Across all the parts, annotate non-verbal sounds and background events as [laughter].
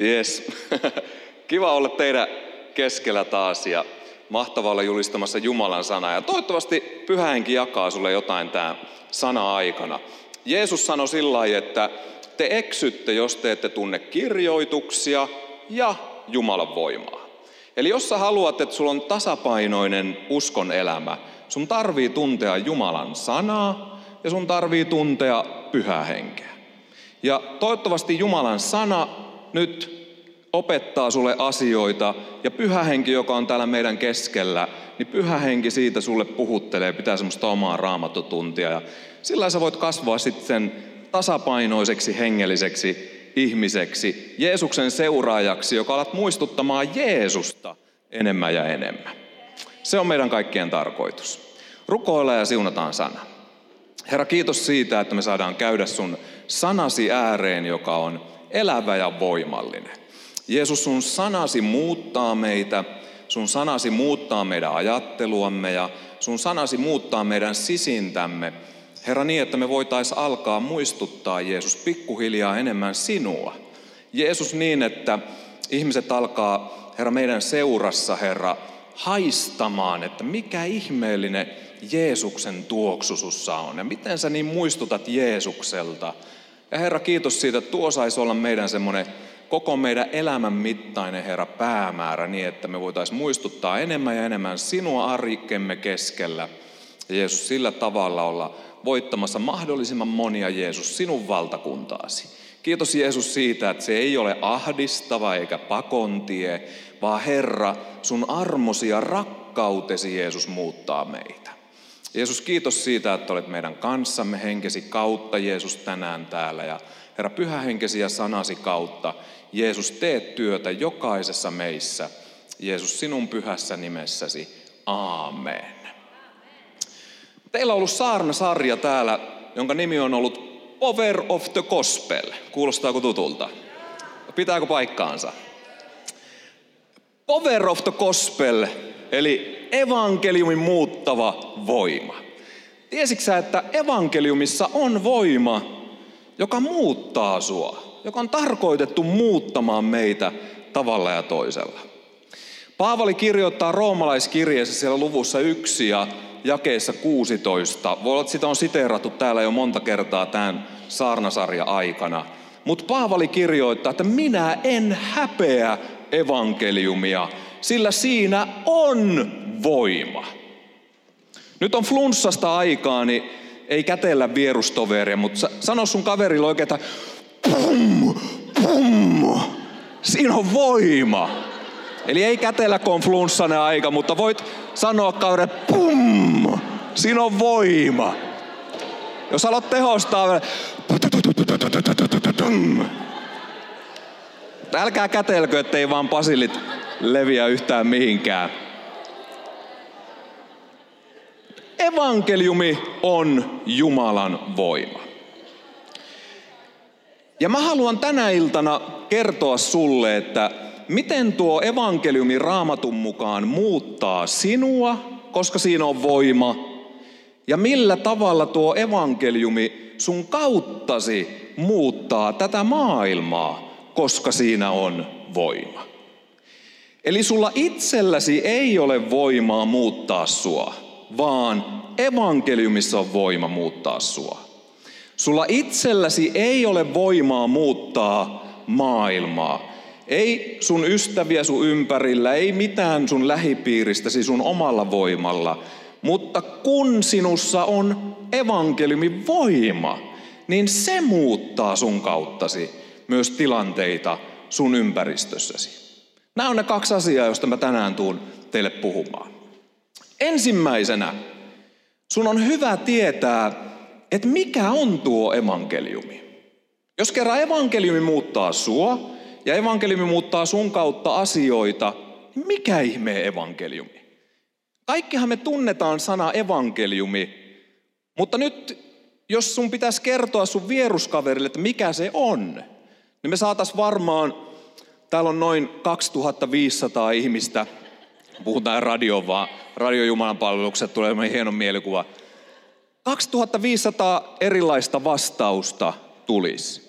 Yes. [laughs] Kiva olla teidän keskellä taas ja mahtavaa olla julistamassa Jumalan sanaa. Ja toivottavasti pyhähenki jakaa sulle jotain tämä sana aikana. Jeesus sanoi sillä lailla, että te eksytte, jos te ette tunne kirjoituksia ja Jumalan voimaa. Eli jos sä haluat, että sulla on tasapainoinen uskon elämä, sun tarvii tuntea Jumalan sanaa ja sun tarvii tuntea pyhää henkeä. Ja toivottavasti Jumalan sana nyt opettaa sulle asioita ja pyhä henki, joka on täällä meidän keskellä, niin pyhä henki siitä sulle puhuttelee, pitää semmoista omaa raamattotuntia ja sillä sä voit kasvaa sitten tasapainoiseksi hengelliseksi ihmiseksi, Jeesuksen seuraajaksi, joka alat muistuttamaan Jeesusta enemmän ja enemmän. Se on meidän kaikkien tarkoitus. Rukoilla ja siunataan sana. Herra, kiitos siitä, että me saadaan käydä sun sanasi ääreen, joka on elävä ja voimallinen. Jeesus, sun sanasi muuttaa meitä, sun sanasi muuttaa meidän ajatteluamme ja sun sanasi muuttaa meidän sisintämme. Herra, niin että me voitaisiin alkaa muistuttaa Jeesus pikkuhiljaa enemmän sinua. Jeesus niin, että ihmiset alkaa, Herra, meidän seurassa, Herra, haistamaan, että mikä ihmeellinen Jeesuksen tuoksu sussa on ja miten sä niin muistutat Jeesukselta. Ja Herra, kiitos siitä, että tuo saisi olla meidän semmoinen koko meidän elämän mittainen, Herra, päämäärä niin, että me voitaisiin muistuttaa enemmän ja enemmän sinua arrikkemme keskellä. Ja Jeesus sillä tavalla olla voittamassa mahdollisimman monia Jeesus sinun valtakuntaasi. Kiitos Jeesus siitä, että se ei ole ahdistava eikä pakontie, vaan Herra, sun armosi ja rakkautesi Jeesus muuttaa meitä. Jeesus, kiitos siitä, että olet meidän kanssamme henkesi kautta, Jeesus, tänään täällä. Ja Herra, pyhä henkesi ja sanasi kautta, Jeesus, teet työtä jokaisessa meissä. Jeesus, sinun pyhässä nimessäsi. Aamen. Teillä on ollut saarnasarja täällä, jonka nimi on ollut Power of the Gospel. Kuulostaako tutulta? Pitääkö paikkaansa? Power of the Gospel, eli evankeliumin muuttava voima. Tiesitkö sä, että evankeliumissa on voima, joka muuttaa sua, joka on tarkoitettu muuttamaan meitä tavalla ja toisella. Paavali kirjoittaa roomalaiskirjeessä siellä luvussa yksi ja jakeessa 16. Voi olla, että sitä on siteerattu täällä jo monta kertaa tämän saarnasarja aikana. Mutta Paavali kirjoittaa, että minä en häpeä evankeliumia, sillä siinä on voima. Nyt on flunssasta aikaa, niin ei kätellä vierustoveria, mutta sano sun kaverille oikein, että pum, pum, siinä on voima. Eli ei kätellä, kun on aika, mutta voit sanoa kaverille, pum, siinä on voima. Jos haluat tehostaa, älkää kätelkö, ettei vaan pasilit leviä yhtään mihinkään. Evankeliumi on Jumalan voima. Ja mä haluan tänä iltana kertoa sulle, että miten tuo evankeliumi raamatun mukaan muuttaa sinua, koska siinä on voima, ja millä tavalla tuo evankeliumi sun kauttasi muuttaa tätä maailmaa, koska siinä on voima. Eli sulla itselläsi ei ole voimaa muuttaa sua, vaan evankeliumissa on voima muuttaa sua. Sulla itselläsi ei ole voimaa muuttaa maailmaa. Ei sun ystäviä sun ympärillä, ei mitään sun lähipiiristäsi sun omalla voimalla. Mutta kun sinussa on evankeliumin voima, niin se muuttaa sun kauttasi myös tilanteita sun ympäristössäsi. Nämä on ne kaksi asiaa, joista mä tänään tuun teille puhumaan. Ensimmäisenä sun on hyvä tietää, että mikä on tuo evankeliumi. Jos kerran evankeliumi muuttaa sua, ja evankeliumi muuttaa sun kautta asioita, niin mikä ihme evankeliumi? Kaikkihan me tunnetaan sana evankeliumi, mutta nyt jos sun pitäisi kertoa sun vieruskaverille, että mikä se on, niin me saatas varmaan, täällä on noin 2500 ihmistä, puhutaan radio vaan, radio Jumalan palvelukset tulee hieno mielikuva. 2500 erilaista vastausta tulisi.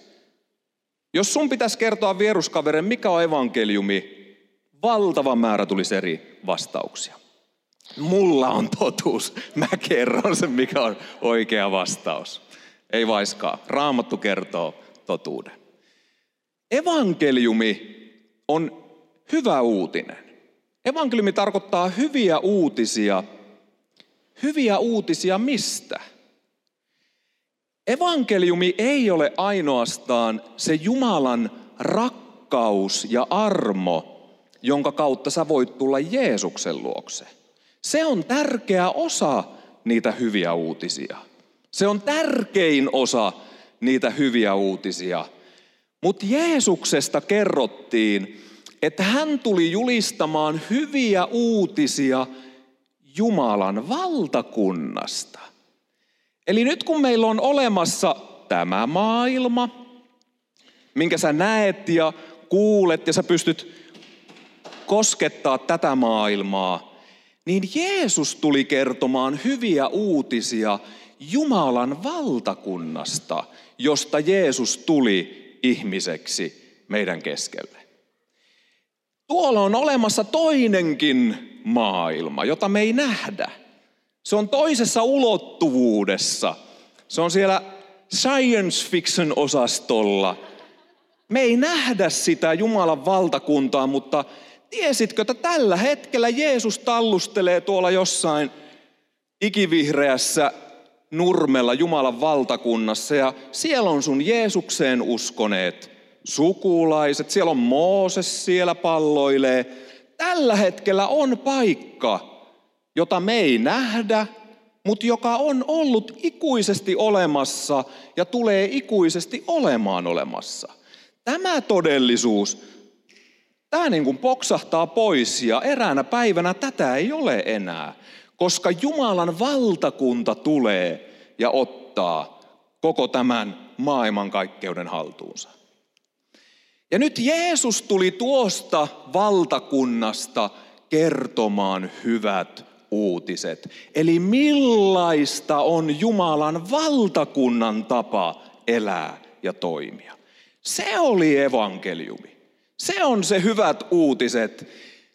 Jos sun pitäisi kertoa vieruskaverille, mikä on evankeliumi, valtava määrä tulisi eri vastauksia. Mulla on totuus. Mä kerron sen, mikä on oikea vastaus. Ei vaiskaa. Raamattu kertoo totuuden. Evankeliumi on hyvä uutinen. Evankeliumi tarkoittaa hyviä uutisia. Hyviä uutisia mistä? Evankeliumi ei ole ainoastaan se Jumalan rakkaus ja armo, jonka kautta sä voit tulla Jeesuksen luokse. Se on tärkeä osa niitä hyviä uutisia. Se on tärkein osa niitä hyviä uutisia. Mutta Jeesuksesta kerrottiin, että hän tuli julistamaan hyviä uutisia Jumalan valtakunnasta. Eli nyt kun meillä on olemassa tämä maailma, minkä sä näet ja kuulet ja sä pystyt koskettaa tätä maailmaa, niin Jeesus tuli kertomaan hyviä uutisia Jumalan valtakunnasta, josta Jeesus tuli ihmiseksi meidän keskelle. Tuolla on olemassa toinenkin maailma, jota me ei nähdä. Se on toisessa ulottuvuudessa. Se on siellä science fiction osastolla. Me ei nähdä sitä Jumalan valtakuntaa, mutta tiesitkö, että tällä hetkellä Jeesus tallustelee tuolla jossain ikivihreässä nurmella Jumalan valtakunnassa ja siellä on sun Jeesukseen uskoneet sukulaiset, siellä on Mooses siellä palloilee. Tällä hetkellä on paikka, jota me ei nähdä, mutta joka on ollut ikuisesti olemassa ja tulee ikuisesti olemaan olemassa. Tämä todellisuus, tämä niin kuin poksahtaa pois ja eräänä päivänä tätä ei ole enää koska Jumalan valtakunta tulee ja ottaa koko tämän maailmankaikkeuden haltuunsa. Ja nyt Jeesus tuli tuosta valtakunnasta kertomaan hyvät uutiset. Eli millaista on Jumalan valtakunnan tapa elää ja toimia. Se oli evankeliumi. Se on se hyvät uutiset.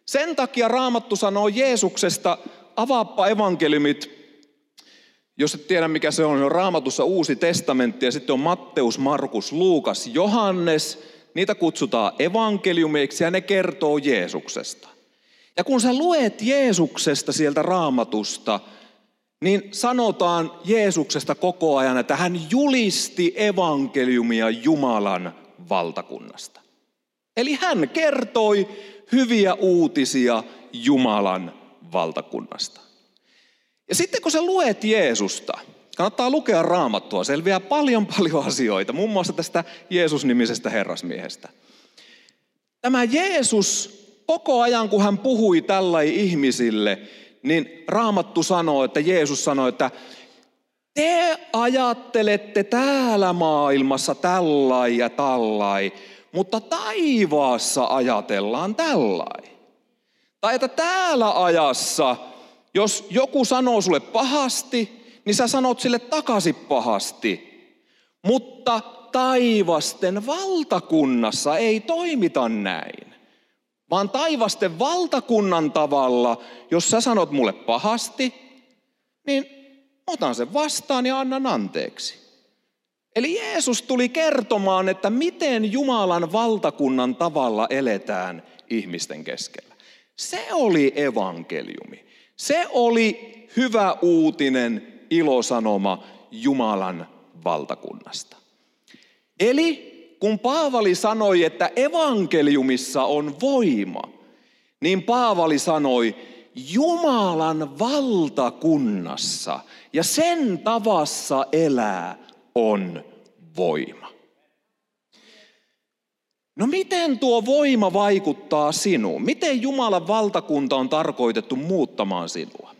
Sen takia Raamattu sanoo Jeesuksesta avaappa evankeliumit, jos et tiedä mikä se on, niin on raamatussa uusi testamentti ja sitten on Matteus, Markus, Luukas, Johannes. Niitä kutsutaan evankeliumiksi ja ne kertoo Jeesuksesta. Ja kun sä luet Jeesuksesta sieltä raamatusta, niin sanotaan Jeesuksesta koko ajan, että hän julisti evankeliumia Jumalan valtakunnasta. Eli hän kertoi hyviä uutisia Jumalan valtakunnasta. Ja sitten kun sä luet Jeesusta, kannattaa lukea raamattua, selviää paljon paljon asioita, muun muassa tästä Jeesus-nimisestä herrasmiehestä. Tämä Jeesus koko ajan, kun hän puhui tällä ihmisille, niin raamattu sanoo, että Jeesus sanoi, että te ajattelette täällä maailmassa tällai ja tällai, mutta taivaassa ajatellaan tällai. Tai että täällä ajassa, jos joku sanoo sulle pahasti, niin sä sanot sille takaisin pahasti. Mutta taivasten valtakunnassa ei toimita näin. Vaan taivasten valtakunnan tavalla, jos sä sanot mulle pahasti, niin otan sen vastaan ja annan anteeksi. Eli Jeesus tuli kertomaan, että miten Jumalan valtakunnan tavalla eletään ihmisten keskellä. Se oli evankeliumi. Se oli hyvä uutinen, ilosanoma Jumalan valtakunnasta. Eli kun Paavali sanoi, että evankeliumissa on voima, niin Paavali sanoi, Jumalan valtakunnassa ja sen tavassa elää on voima. No miten tuo voima vaikuttaa sinuun? Miten Jumalan valtakunta on tarkoitettu muuttamaan sinua?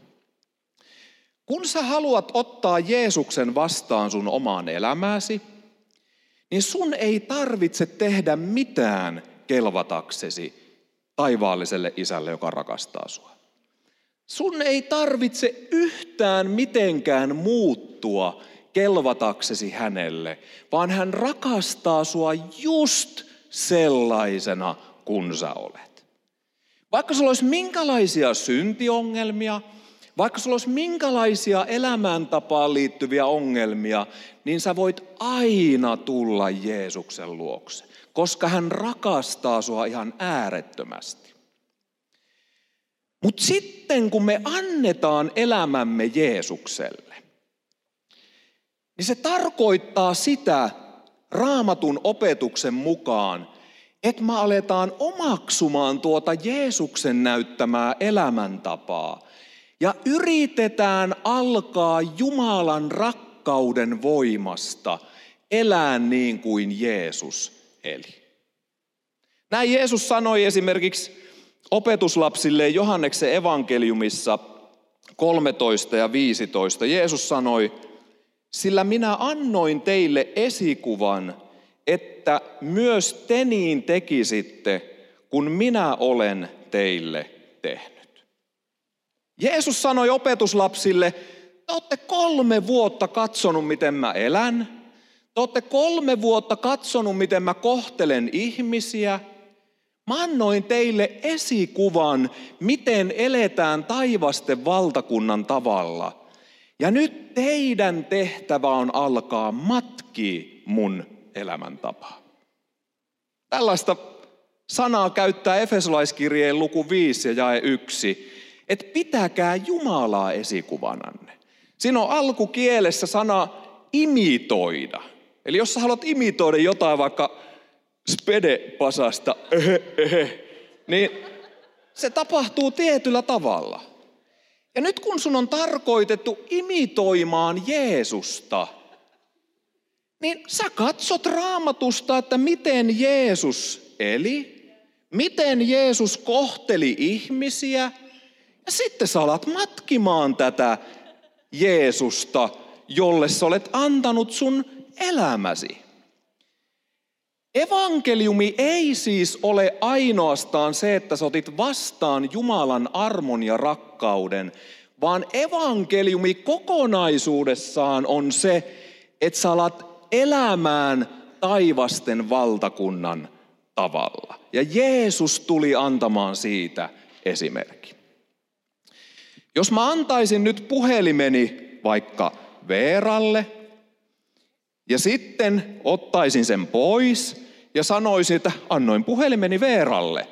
Kun sä haluat ottaa Jeesuksen vastaan sun omaan elämääsi, niin sun ei tarvitse tehdä mitään kelvataksesi taivaalliselle isälle, joka rakastaa sua. Sun ei tarvitse yhtään mitenkään muuttua kelvataksesi hänelle, vaan hän rakastaa sua just sellaisena kuin sä olet. Vaikka sulla olisi minkälaisia syntiongelmia, vaikka sulla olisi minkälaisia elämäntapaan liittyviä ongelmia, niin sä voit aina tulla Jeesuksen luokse, koska hän rakastaa sua ihan äärettömästi. Mutta sitten kun me annetaan elämämme Jeesukselle, niin se tarkoittaa sitä raamatun opetuksen mukaan, että me aletaan omaksumaan tuota Jeesuksen näyttämää elämäntapaa ja yritetään alkaa Jumalan rakkauden voimasta elää niin kuin Jeesus eli. Näin Jeesus sanoi esimerkiksi opetuslapsille Johanneksen evankeliumissa 13 ja 15. Jeesus sanoi, sillä minä annoin teille esikuvan, että myös te niin tekisitte, kun minä olen teille tehnyt. Jeesus sanoi opetuslapsille, te olette kolme vuotta katsonut, miten mä elän. Te olette kolme vuotta katsonut, miten mä kohtelen ihmisiä. Mä annoin teille esikuvan, miten eletään taivasten valtakunnan tavalla – ja nyt teidän tehtävä on alkaa matki mun elämäntapaa. Tällaista sanaa käyttää Efesolaiskirjeen luku 5 ja jae 1, että pitäkää Jumalaa esikuvananne. Siinä on alkukielessä sana imitoida. Eli jos sä haluat imitoida jotain vaikka spedepasasta, [laughs] niin se tapahtuu tietyllä tavalla – ja nyt kun sun on tarkoitettu imitoimaan Jeesusta, niin sä katsot raamatusta, että miten Jeesus eli, miten Jeesus kohteli ihmisiä, ja sitten sä alat matkimaan tätä Jeesusta, jolle sä olet antanut sun elämäsi. Evankeliumi ei siis ole ainoastaan se, että sä otit vastaan Jumalan armon ja rakkauden, vaan evankeliumi kokonaisuudessaan on se, että sä alat elämään taivasten valtakunnan tavalla. Ja Jeesus tuli antamaan siitä esimerkki. Jos mä antaisin nyt puhelimeni vaikka Veeralle ja sitten ottaisin sen pois ja sanoisin, että annoin puhelimeni Veeralle.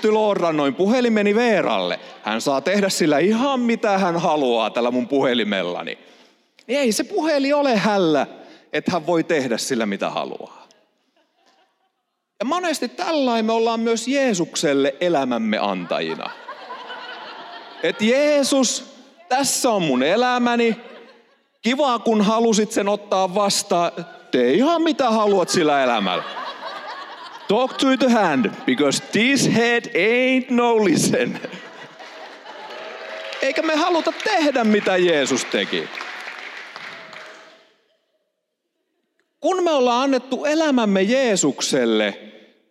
The Lord, annoin puhelimeni Veeralle. Hän saa tehdä sillä ihan mitä hän haluaa tällä mun puhelimellani. Ei se puheli ole hällä, että hän voi tehdä sillä mitä haluaa. Ja monesti tällainen me ollaan myös Jeesukselle elämämme antajina. Että Jeesus, tässä on mun elämäni. Kiva, kun halusit sen ottaa vastaan tee ihan mitä haluat sillä elämällä. Talk to the hand, because this head ain't no listen. Eikä me haluta tehdä mitä Jeesus teki. Kun me ollaan annettu elämämme Jeesukselle,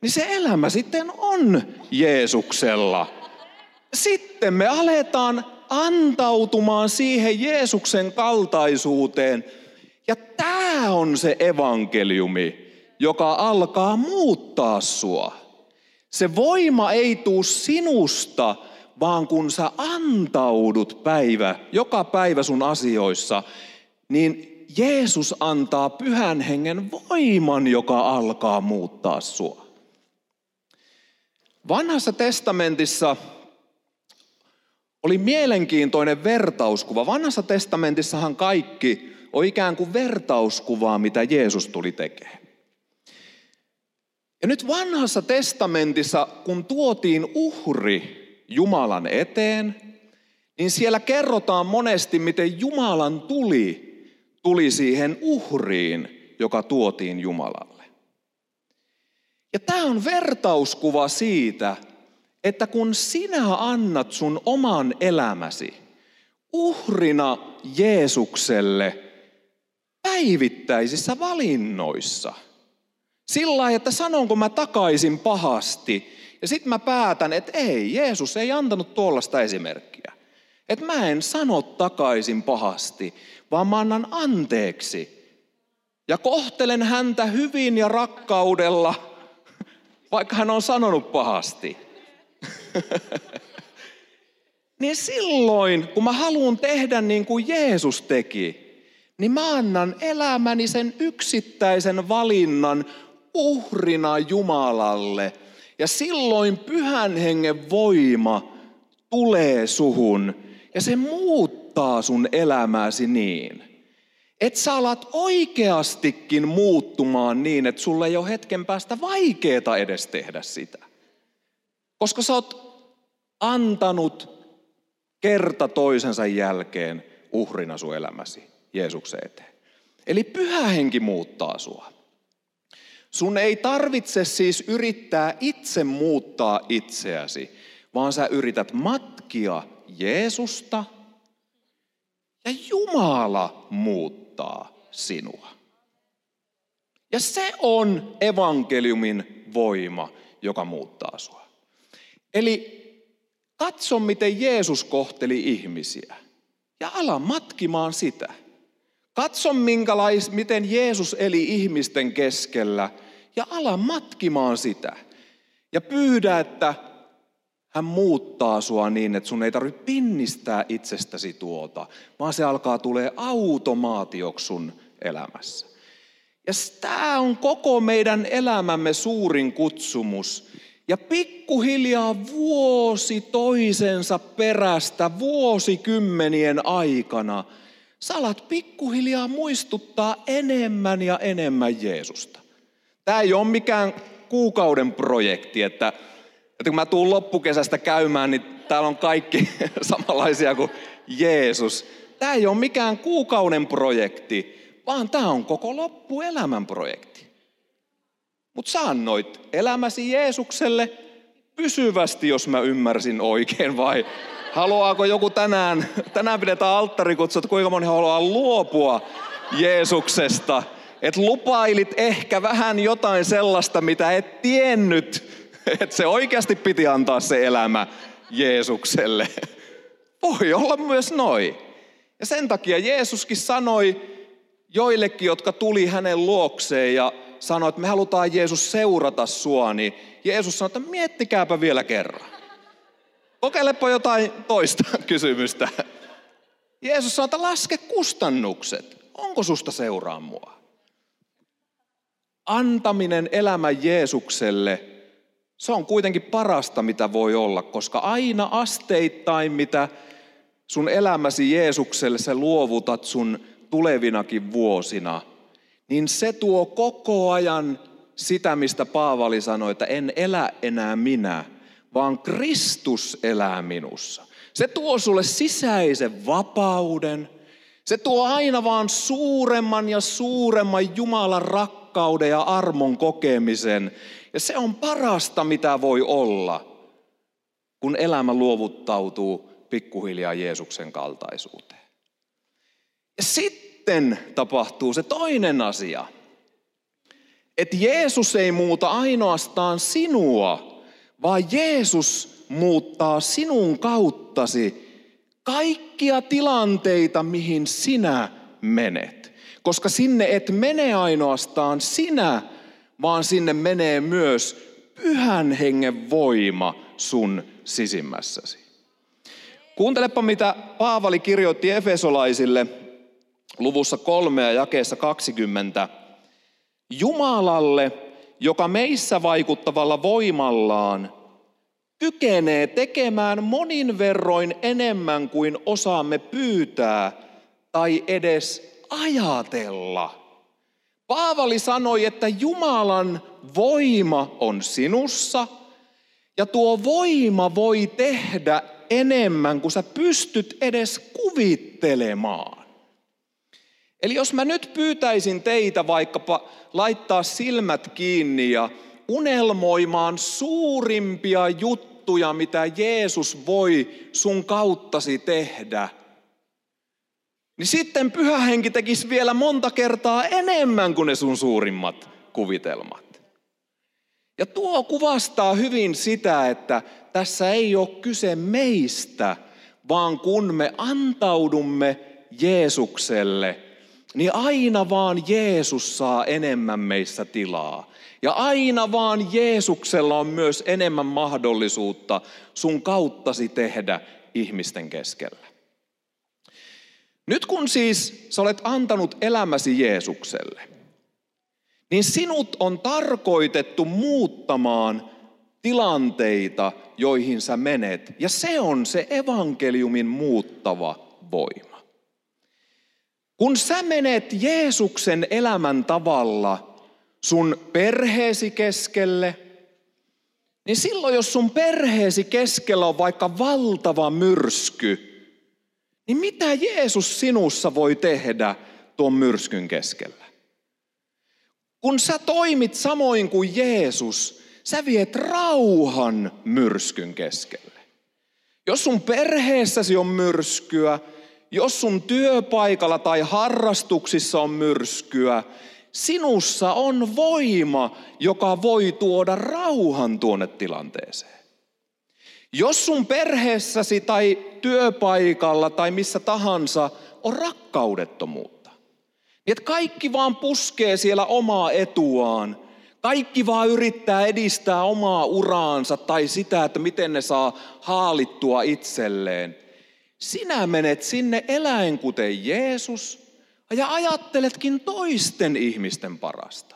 niin se elämä sitten on Jeesuksella. Sitten me aletaan antautumaan siihen Jeesuksen kaltaisuuteen – ja on se evankeliumi, joka alkaa muuttaa sua. Se voima ei tuu sinusta, vaan kun sä antaudut päivä, joka päivä sun asioissa, niin Jeesus antaa pyhän hengen voiman, joka alkaa muuttaa sua. Vanhassa testamentissa oli mielenkiintoinen vertauskuva. Vanhassa testamentissahan kaikki on ikään kuin vertauskuvaa, mitä Jeesus tuli tekemään. Ja nyt vanhassa testamentissa, kun tuotiin uhri Jumalan eteen, niin siellä kerrotaan monesti, miten Jumalan tuli tuli siihen uhriin, joka tuotiin Jumalalle. Ja tämä on vertauskuva siitä, että kun sinä annat sun oman elämäsi uhrina Jeesukselle päivittäisissä valinnoissa, sillä että sanonko mä takaisin pahasti, ja sitten mä päätän, että ei, Jeesus ei antanut tuollaista esimerkkiä. Että mä en sano takaisin pahasti, vaan mä annan anteeksi. Ja kohtelen häntä hyvin ja rakkaudella, [laughs] vaikka hän on sanonut pahasti. [laughs] niin silloin, kun mä haluan tehdä niin kuin Jeesus teki, niin mä annan elämäni sen yksittäisen valinnan uhrina Jumalalle. Ja silloin pyhän hengen voima tulee suhun ja se muuttaa sun elämääsi niin, että sä alat oikeastikin muuttumaan niin, että sulle ei ole hetken päästä vaikeeta edes tehdä sitä. Koska sä oot antanut kerta toisensa jälkeen uhrina sun elämäsi Jeesuksen eteen. Eli pyhä henki muuttaa sua. Sun ei tarvitse siis yrittää itse muuttaa itseäsi, vaan sä yrität matkia Jeesusta ja Jumala muuttaa sinua. Ja se on evankeliumin voima, joka muuttaa sua. Eli katso, miten Jeesus kohteli ihmisiä ja ala matkimaan sitä. Katso, minkälais, miten Jeesus eli ihmisten keskellä ja ala matkimaan sitä. Ja pyydä, että hän muuttaa sua niin, että sun ei tarvitse pinnistää itsestäsi tuota, vaan se alkaa tulee automaatioksi sun elämässä. Ja tämä on koko meidän elämämme suurin kutsumus. Ja pikkuhiljaa vuosi toisensa perästä, vuosikymmenien aikana, salat pikkuhiljaa muistuttaa enemmän ja enemmän Jeesusta. Tämä ei ole mikään kuukauden projekti, että että kun mä tuun loppukesästä käymään, niin täällä on kaikki [laughs] samanlaisia kuin Jeesus. Tämä ei ole mikään kuukauden projekti, vaan tämä on koko loppuelämän projekti. Mutta sä annoit elämäsi Jeesukselle pysyvästi, jos mä ymmärsin oikein, vai haluaako joku tänään, tänään pidetään alttarikutsut, kuinka moni haluaa luopua Jeesuksesta, että lupailit ehkä vähän jotain sellaista, mitä et tiennyt, että se oikeasti piti antaa se elämä Jeesukselle. Voi olla myös noin. Ja sen takia Jeesuskin sanoi joillekin, jotka tuli hänen luokseen ja sanoi, että me halutaan Jeesus seurata sua, niin Jeesus sanoi, että miettikääpä vielä kerran. Kokeilepa jotain toista [laughs] kysymystä. Jeesus sanoi, että laske kustannukset. Onko susta seuraa mua? Antaminen elämä Jeesukselle – se on kuitenkin parasta, mitä voi olla, koska aina asteittain, mitä sun elämäsi Jeesukselle sä luovutat sun tulevinakin vuosina, niin se tuo koko ajan sitä, mistä Paavali sanoi, että en elä enää minä, vaan Kristus elää minussa. Se tuo sulle sisäisen vapauden. Se tuo aina vaan suuremman ja suuremman Jumalan rakkauden ja armon kokemisen. Ja se on parasta, mitä voi olla, kun elämä luovuttautuu pikkuhiljaa Jeesuksen kaltaisuuteen. Ja sitten tapahtuu se toinen asia, että Jeesus ei muuta ainoastaan sinua, vaan Jeesus muuttaa sinun kauttasi kaikkia tilanteita, mihin sinä menet. Koska sinne et mene ainoastaan sinä, vaan sinne menee myös pyhän hengen voima sun sisimmässäsi. Kuuntelepa, mitä Paavali kirjoitti Efesolaisille luvussa kolme ja jakeessa 20. Jumalalle, joka meissä vaikuttavalla voimallaan kykenee tekemään monin verroin enemmän kuin osaamme pyytää tai edes ajatella. Paavali sanoi, että Jumalan voima on sinussa ja tuo voima voi tehdä enemmän kuin sä pystyt edes kuvittelemaan. Eli jos mä nyt pyytäisin teitä vaikkapa laittaa silmät kiinni ja unelmoimaan suurimpia juttuja, mitä Jeesus voi sun kauttasi tehdä, niin sitten pyhä henki tekisi vielä monta kertaa enemmän kuin ne sun suurimmat kuvitelmat. Ja tuo kuvastaa hyvin sitä, että tässä ei ole kyse meistä, vaan kun me antaudumme Jeesukselle, niin aina vaan Jeesus saa enemmän meissä tilaa. Ja aina vaan Jeesuksella on myös enemmän mahdollisuutta sun kauttasi tehdä ihmisten keskellä. Nyt kun siis sä olet antanut elämäsi Jeesukselle, niin sinut on tarkoitettu muuttamaan tilanteita, joihin sä menet. Ja se on se evankeliumin muuttava voima. Kun sä menet Jeesuksen elämän tavalla sun perheesi keskelle, niin silloin jos sun perheesi keskellä on vaikka valtava myrsky, niin mitä Jeesus sinussa voi tehdä tuon myrskyn keskellä? Kun sä toimit samoin kuin Jeesus, sä viet rauhan myrskyn keskelle. Jos sun perheessäsi on myrskyä, jos sun työpaikalla tai harrastuksissa on myrskyä, sinussa on voima, joka voi tuoda rauhan tuonne tilanteeseen. Jos sun perheessäsi tai työpaikalla tai missä tahansa on rakkaudettomuutta, niin että kaikki vaan puskee siellä omaa etuaan, kaikki vaan yrittää edistää omaa uraansa tai sitä, että miten ne saa haalittua itselleen. Sinä menet sinne eläin kuten Jeesus ja ajatteletkin toisten ihmisten parasta.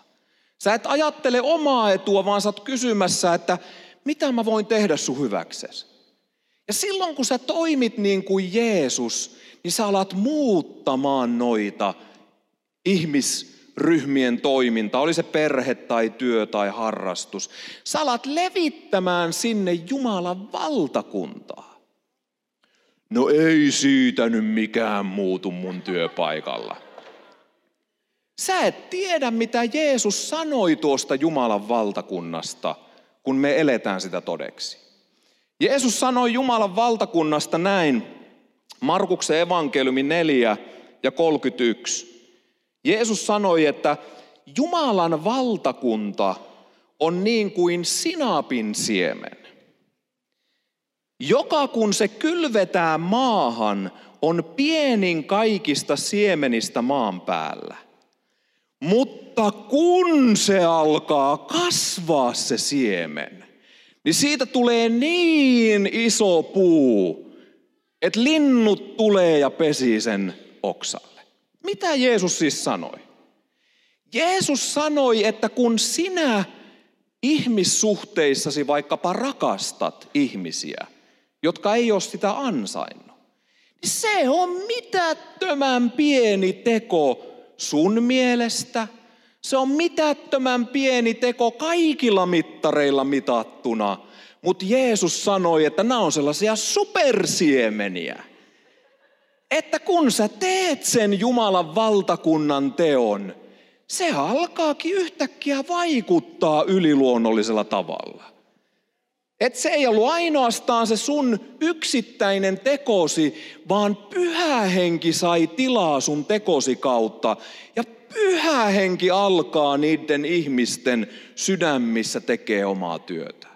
Sä et ajattele omaa etua, vaan sä oot kysymässä, että mitä mä voin tehdä sun hyväksesi. Ja silloin kun sä toimit niin kuin Jeesus, niin sä alat muuttamaan noita ihmisryhmien toiminta, oli se perhe tai työ tai harrastus. Sä alat levittämään sinne Jumalan valtakuntaa. No ei siitä nyt mikään muutu mun työpaikalla. Sä et tiedä, mitä Jeesus sanoi tuosta Jumalan valtakunnasta – kun me eletään sitä todeksi. Jeesus sanoi Jumalan valtakunnasta näin, Markuksen evankeliumi 4 ja 31. Jeesus sanoi, että Jumalan valtakunta on niin kuin sinapin siemen, joka kun se kylvetään maahan, on pienin kaikista siemenistä maan päällä – mutta kun se alkaa kasvaa se siemen, niin siitä tulee niin iso puu, että linnut tulee ja pesi sen oksalle. Mitä Jeesus siis sanoi? Jeesus sanoi, että kun sinä ihmissuhteissasi vaikkapa rakastat ihmisiä, jotka ei ole sitä ansainnut, niin se on mitättömän pieni teko sun mielestä se on mitättömän pieni teko kaikilla mittareilla mitattuna. Mutta Jeesus sanoi, että nämä on sellaisia supersiemeniä. Että kun sä teet sen Jumalan valtakunnan teon, se alkaakin yhtäkkiä vaikuttaa yliluonnollisella tavalla. Et se ei ollut ainoastaan se sun yksittäinen tekosi, vaan pyhä henki sai tilaa sun tekosi kautta. Ja pyhä henki alkaa niiden ihmisten sydämissä tekee omaa työtä.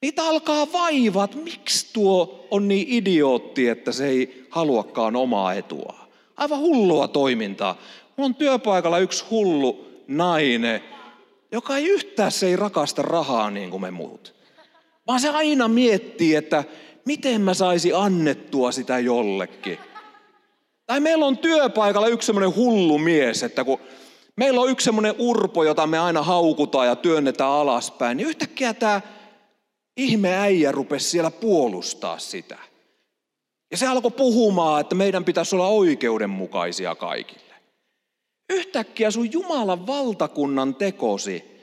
Niitä alkaa vaivat, miksi tuo on niin idiootti, että se ei haluakaan omaa etua. Aivan hullua toimintaa. Mulla on työpaikalla yksi hullu nainen, joka ei yhtään se ei rakasta rahaa niin kuin me muut. Vaan se aina miettii, että miten mä saisi annettua sitä jollekin. Tai meillä on työpaikalla yksi semmoinen hullu mies, että kun meillä on yksi semmoinen urpo, jota me aina haukutaan ja työnnetään alaspäin, niin yhtäkkiä tämä ihme äijä rupesi siellä puolustaa sitä. Ja se alkoi puhumaan, että meidän pitäisi olla oikeudenmukaisia kaikille. Yhtäkkiä sun Jumalan valtakunnan tekosi,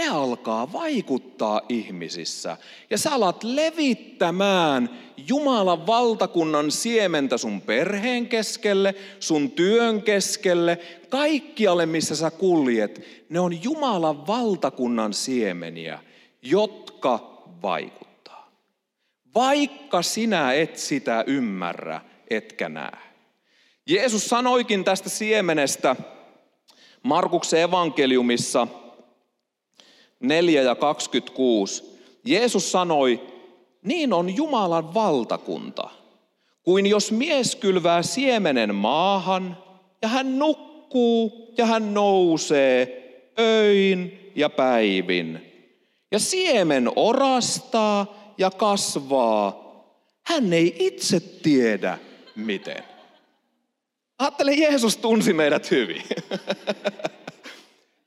ne alkaa vaikuttaa ihmisissä. Ja sä alat levittämään Jumalan valtakunnan siementä sun perheen keskelle, sun työn keskelle, kaikkialle missä sä kuljet. Ne on Jumalan valtakunnan siemeniä, jotka vaikuttaa. Vaikka sinä et sitä ymmärrä, etkä näe. Jeesus sanoikin tästä siemenestä Markuksen evankeliumissa – 4 ja 26, Jeesus sanoi, niin on Jumalan valtakunta, kuin jos mies kylvää siemenen maahan ja hän nukkuu ja hän nousee öin ja päivin. Ja siemen orastaa ja kasvaa. Hän ei itse tiedä miten. Ajattele, Jeesus tunsi meidät hyvin. [laughs]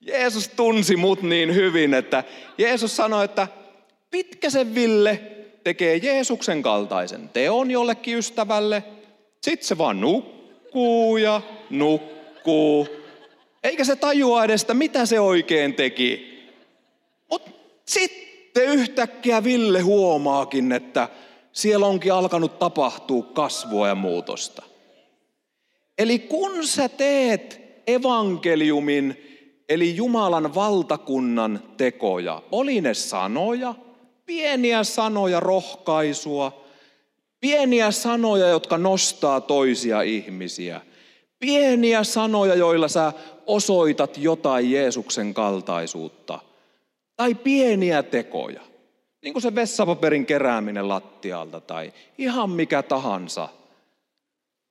Jeesus tunsi mut niin hyvin, että Jeesus sanoi, että Pitkäsen Ville tekee Jeesuksen kaltaisen teon jollekin ystävälle. Sitten se vaan nukkuu ja nukkuu. Eikä se tajua edes, mitä se oikein teki. Mutta sitten yhtäkkiä Ville huomaakin, että siellä onkin alkanut tapahtua kasvua ja muutosta. Eli kun sä teet evankeliumin eli Jumalan valtakunnan tekoja. Oli ne sanoja, pieniä sanoja, rohkaisua, pieniä sanoja, jotka nostaa toisia ihmisiä. Pieniä sanoja, joilla sä osoitat jotain Jeesuksen kaltaisuutta. Tai pieniä tekoja, niin kuin se vessapaperin kerääminen lattialta tai ihan mikä tahansa.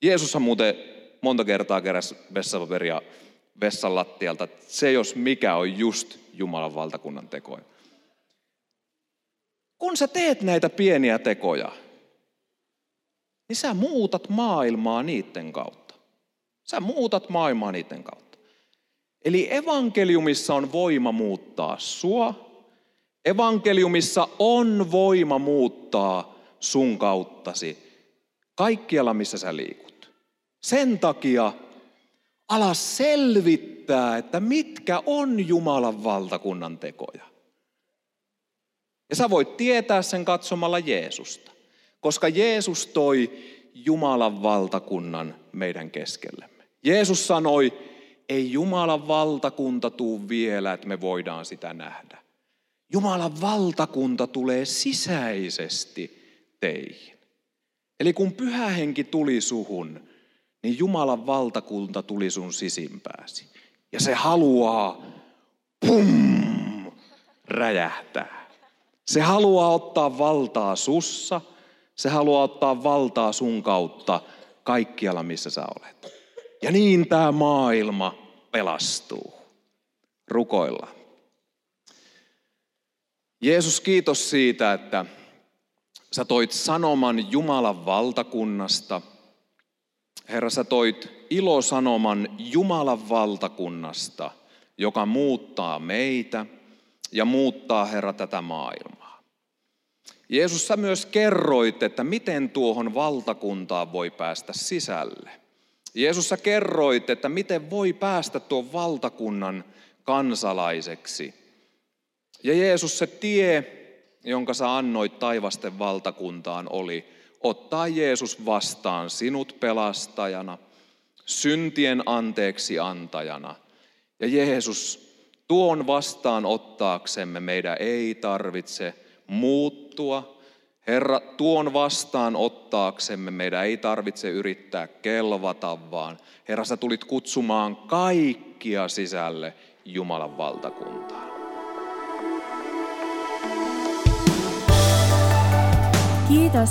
Jeesushan muuten monta kertaa keräsi vessapaperia vessan lattialta. Se jos mikä on just Jumalan valtakunnan tekoja. Kun sä teet näitä pieniä tekoja, niin sä muutat maailmaa niiden kautta. Sä muutat maailmaa niiden kautta. Eli evankeliumissa on voima muuttaa sua. Evankeliumissa on voima muuttaa sun kauttasi kaikkialla, missä sä liikut. Sen takia ala selvittää, että mitkä on Jumalan valtakunnan tekoja. Ja sä voit tietää sen katsomalla Jeesusta, koska Jeesus toi Jumalan valtakunnan meidän keskellemme. Jeesus sanoi, ei Jumalan valtakunta tuu vielä, että me voidaan sitä nähdä. Jumalan valtakunta tulee sisäisesti teihin. Eli kun pyhä henki tuli suhun, niin Jumalan valtakunta tuli sun sisimpääsi. Ja se haluaa, pum, räjähtää. Se haluaa ottaa valtaa sussa, se haluaa ottaa valtaa sun kautta kaikkialla, missä sä olet. Ja niin tämä maailma pelastuu. Rukoilla. Jeesus, kiitos siitä, että sä toit sanoman Jumalan valtakunnasta – Herra, sä toit ilosanoman Jumalan valtakunnasta, joka muuttaa meitä ja muuttaa, Herra, tätä maailmaa. Jeesus, sä myös kerroit, että miten tuohon valtakuntaan voi päästä sisälle. Jeesus, sä kerroit, että miten voi päästä tuon valtakunnan kansalaiseksi. Ja Jeesus, se tie, jonka sä annoit taivasten valtakuntaan, oli ottaa Jeesus vastaan sinut pelastajana, syntien anteeksi antajana. Ja Jeesus, tuon vastaan ottaaksemme meidän ei tarvitse muuttua. Herra, tuon vastaan ottaaksemme meidän ei tarvitse yrittää kelvata, vaan Herra, sä tulit kutsumaan kaikkia sisälle Jumalan valtakuntaan. Kiitos,